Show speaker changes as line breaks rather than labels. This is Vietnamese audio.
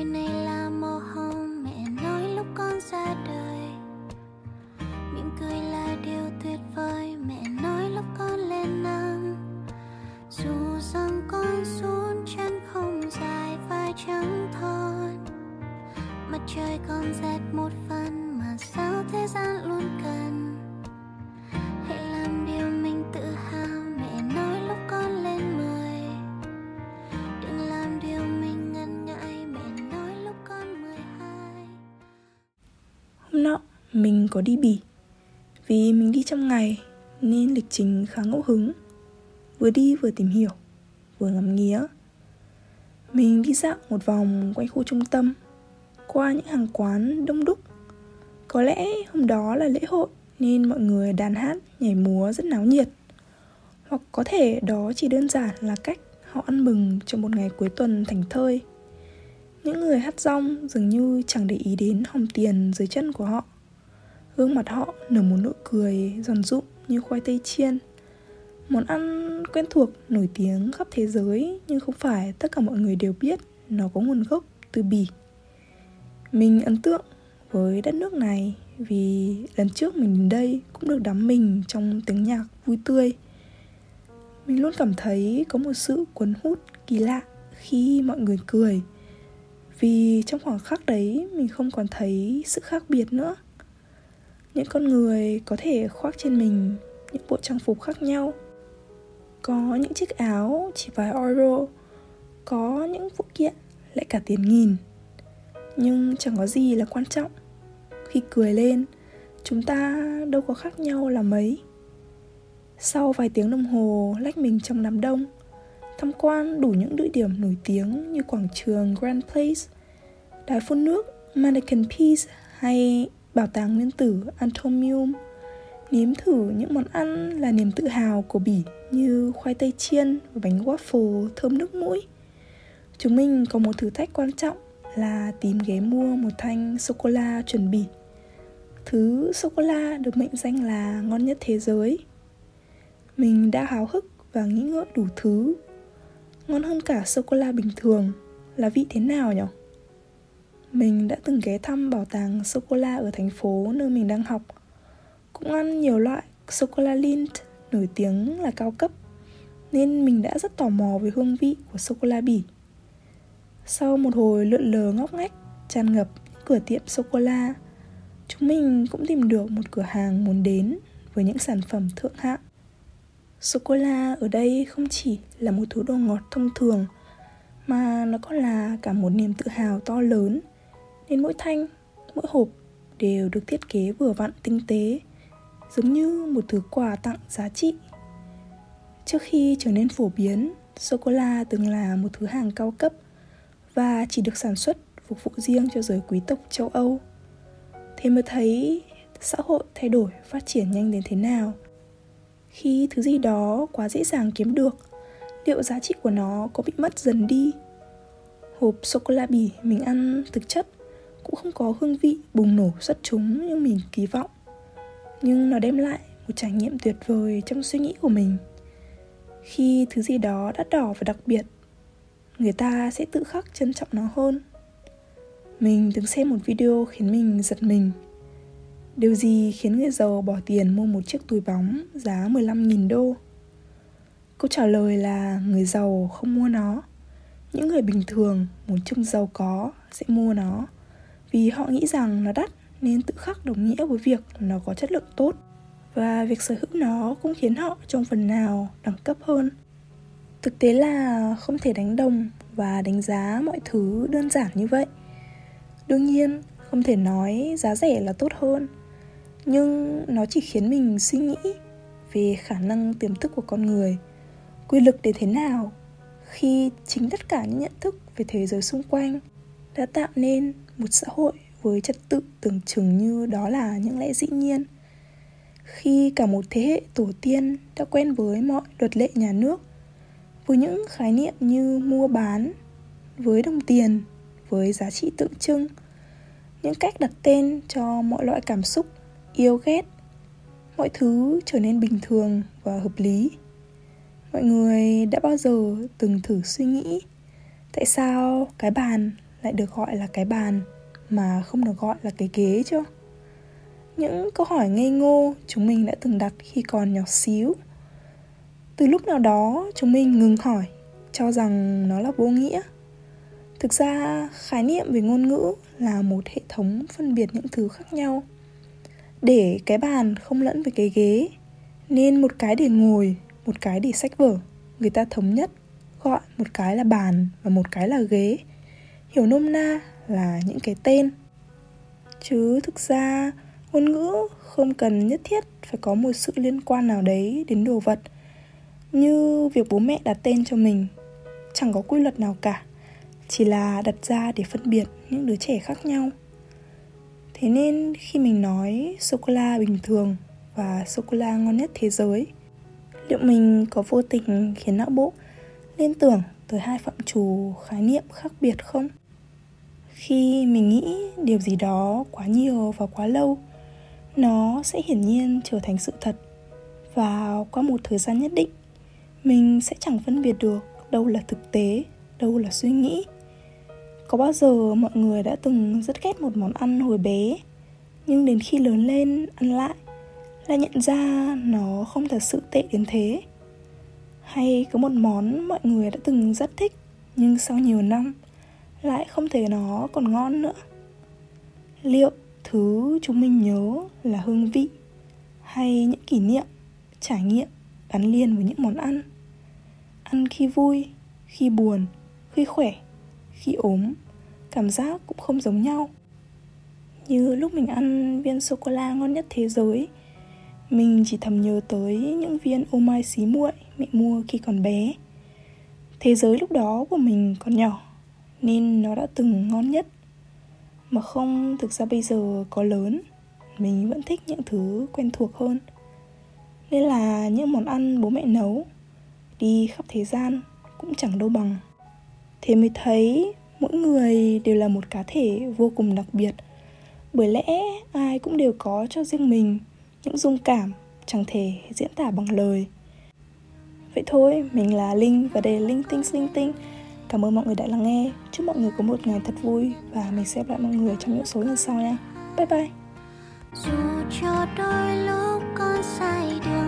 đời này là màu hồng, mẹ nói lúc con ra đời. Mỉm cười là điều tuyệt vời, mẹ nói lúc con lên năm dù rằng con xuống chân không dài và trắng thon, mặt trời còn rét một phần mà sao thế gian luôn cần mình
có đi bỉ. Vì mình đi trong ngày Nên lịch trình khá ngẫu hứng. Vừa đi vừa tìm hiểu Vừa ngắm nghía. Mình đi dạo một vòng quanh khu trung tâm Qua những hàng quán đông đúc. Có lẽ hôm đó là lễ hội Nên mọi người đàn hát, nhảy múa rất náo nhiệt. Hoặc có thể đó chỉ đơn giản là cách họ ăn mừng trong một ngày cuối tuần thành thơi. Những người hát rong dường như chẳng để ý đến hòm tiền dưới chân của họ. Gương mặt họ nở một nụ cười giòn rụm như khoai tây chiên. Món ăn quen thuộc, nổi tiếng khắp thế giới Nhưng không phải tất cả mọi người đều biết nó có nguồn gốc từ Bỉ. Mình ấn tượng với đất nước này Vì lần trước mình đến đây cũng được đắm mình trong tiếng nhạc vui tươi. Mình luôn cảm thấy có một sự cuốn hút kỳ lạ khi mọi người cười vì trong khoảng khắc đấy mình không còn thấy sự khác biệt nữa những con người có thể khoác trên mình những bộ trang phục khác nhau. Có những chiếc áo chỉ vài euro có những phụ kiện lại cả tiền nghìn. Nhưng chẳng có gì là quan trọng. Khi cười lên chúng ta đâu có khác nhau là mấy. Sau vài tiếng đồng hồ lách mình trong đám đông tham quan đủ những địa điểm nổi tiếng như quảng trường Grand Place, đài phun nước Mannequin Peace hay bảo tàng nguyên tử Antomium Nếm thử những món ăn là niềm tự hào của Bỉ như khoai tây chiên và bánh waffle thơm nước mũi. Chúng mình có một thử thách quan trọng là tìm ghé mua một thanh sô-cô-la chuẩn bị. Thứ sô-cô-la được mệnh danh là ngon nhất thế giới. Mình đã háo hức và nghĩ ngợi đủ thứ ngon hơn cả sô-cô-la bình thường là vị thế nào nhỉ? Mình đã từng ghé thăm bảo tàng sô-cô-la ở thành phố nơi mình đang học. Cũng ăn nhiều loại sô-cô-la Lindt nổi tiếng là cao cấp, Nên mình đã rất tò mò về hương vị của sô-cô-la Bỉ. Sau một hồi lượn lờ ngóc ngách, tràn ngập cửa tiệm sô-cô-la Chúng mình cũng tìm được một cửa hàng muốn đến với những sản phẩm thượng hạng. Sô-cô-la ở đây không chỉ là một thứ đồ ngọt thông thường, Mà nó còn là cả một niềm tự hào to lớn. Nên mỗi thanh, mỗi hộp đều được thiết kế vừa vặn tinh tế Giống như một thứ quà tặng giá trị. Trước khi trở nên phổ biến, sô-cô-la từng là một thứ hàng cao cấp Và chỉ được sản xuất phục vụ riêng cho giới quý tộc châu Âu. Thế mới thấy xã hội thay đổi phát triển nhanh đến thế nào? Khi thứ gì đó quá dễ dàng kiếm được liệu giá trị của nó có bị mất dần đi? Hộp sô cô la bỉ mình ăn thực chất cũng không có hương vị bùng nổ xuất chúng như mình kỳ vọng. Nhưng nó đem lại một trải nghiệm tuyệt vời trong suy nghĩ của mình. Khi thứ gì đó đắt đỏ và đặc biệt, người ta sẽ tự khắc trân trọng nó hơn. Mình từng xem một video khiến mình giật mình. Điều gì khiến người giàu bỏ tiền mua một chiếc túi bóng giá 15.000 đô? Câu trả lời là người giàu không mua nó. Những người bình thường muốn trông giàu có, sẽ mua nó vì họ nghĩ rằng nó đắt nên tự khắc đồng nghĩa với việc nó có chất lượng tốt và việc sở hữu nó cũng khiến họ trong phần nào đẳng cấp hơn. Thực tế là không thể đánh đồng và đánh giá mọi thứ đơn giản như vậy. Đương nhiên, không thể nói giá rẻ là tốt hơn nhưng nó chỉ khiến mình suy nghĩ về khả năng tiềm thức của con người quy lực đến thế nào khi chính tất cả những nhận thức về thế giới xung quanh đã tạo nên một xã hội với trật tự tưởng chừng như đó là những lẽ dĩ nhiên. Khi cả một thế hệ tổ tiên đã quen với mọi luật lệ nhà nước, với những khái niệm như mua bán, với đồng tiền, với giá trị tượng trưng, những cách đặt tên cho mọi loại cảm xúc, yêu ghét, mọi thứ trở nên bình thường và hợp lý. Mọi người đã bao giờ từng thử suy nghĩ, tại sao cái bàn lại được gọi là cái bàn mà không được gọi là cái ghế chứ? Những câu hỏi ngây ngô chúng mình đã từng đặt khi còn nhỏ xíu. Từ lúc nào đó chúng mình ngừng hỏi, cho rằng nó là vô nghĩa. Thực ra, khái niệm về ngôn ngữ là một hệ thống phân biệt những thứ khác nhau. Để cái bàn không lẫn với cái ghế, nên một cái để ngồi, một cái để sách vở, người ta thống nhất gọi một cái là bàn và một cái là ghế hiểu nôm na là những cái tên. Chứ thực ra, ngôn ngữ không cần nhất thiết phải có một sự liên quan nào đấy đến đồ vật. Như việc bố mẹ đặt tên cho mình, chẳng có quy luật nào cả, chỉ là đặt ra để phân biệt những đứa trẻ khác nhau. Thế nên khi mình nói sô cô la bình thường và sô cô la ngon nhất thế giới, liệu mình có vô tình khiến não bộ liên tưởng tới hai phạm trù khái niệm khác biệt không? Khi mình nghĩ điều gì đó quá nhiều và quá lâu, nó sẽ hiển nhiên trở thành sự thật. Và qua một thời gian nhất định, mình sẽ chẳng phân biệt được đâu là thực tế, đâu là suy nghĩ. Có bao giờ mọi người đã từng rất ghét một món ăn hồi bé, nhưng đến khi lớn lên, ăn lại là nhận ra nó không thật sự tệ đến thế? Hay có một món mọi người đã từng rất thích, nhưng sau nhiều năm lại không thể nó còn ngon nữa. Liệu thứ chúng mình nhớ là hương vị hay những kỷ niệm, trải nghiệm, gắn liền với những món ăn? Ăn khi vui, khi buồn, khi khỏe, khi ốm, cảm giác cũng không giống nhau. Như lúc mình ăn viên sô cô la ngon nhất thế giới, mình chỉ thầm nhớ tới những viên ô mai xí muội mẹ mua khi còn bé. Thế giới lúc đó của mình còn nhỏ nên nó đã từng ngon nhất. Mà không, thực ra bây giờ có lớn, mình vẫn thích những thứ quen thuộc hơn. Nên là những món ăn bố mẹ nấu, đi khắp thế gian cũng chẳng đâu bằng. Thế mới thấy mỗi người đều là một cá thể vô cùng đặc biệt. Bởi lẽ ai cũng đều có cho riêng mình những dung cảm chẳng thể diễn tả bằng lời. Vậy thôi, mình là linh và đây là linh tinh linh tinh cảm ơn mọi người đã lắng nghe. Chúc mọi người có một ngày thật vui và mình sẽ gặp lại mọi người trong những số lần sau nha. Bye bye.
Dù cho đôi lúc con sai đường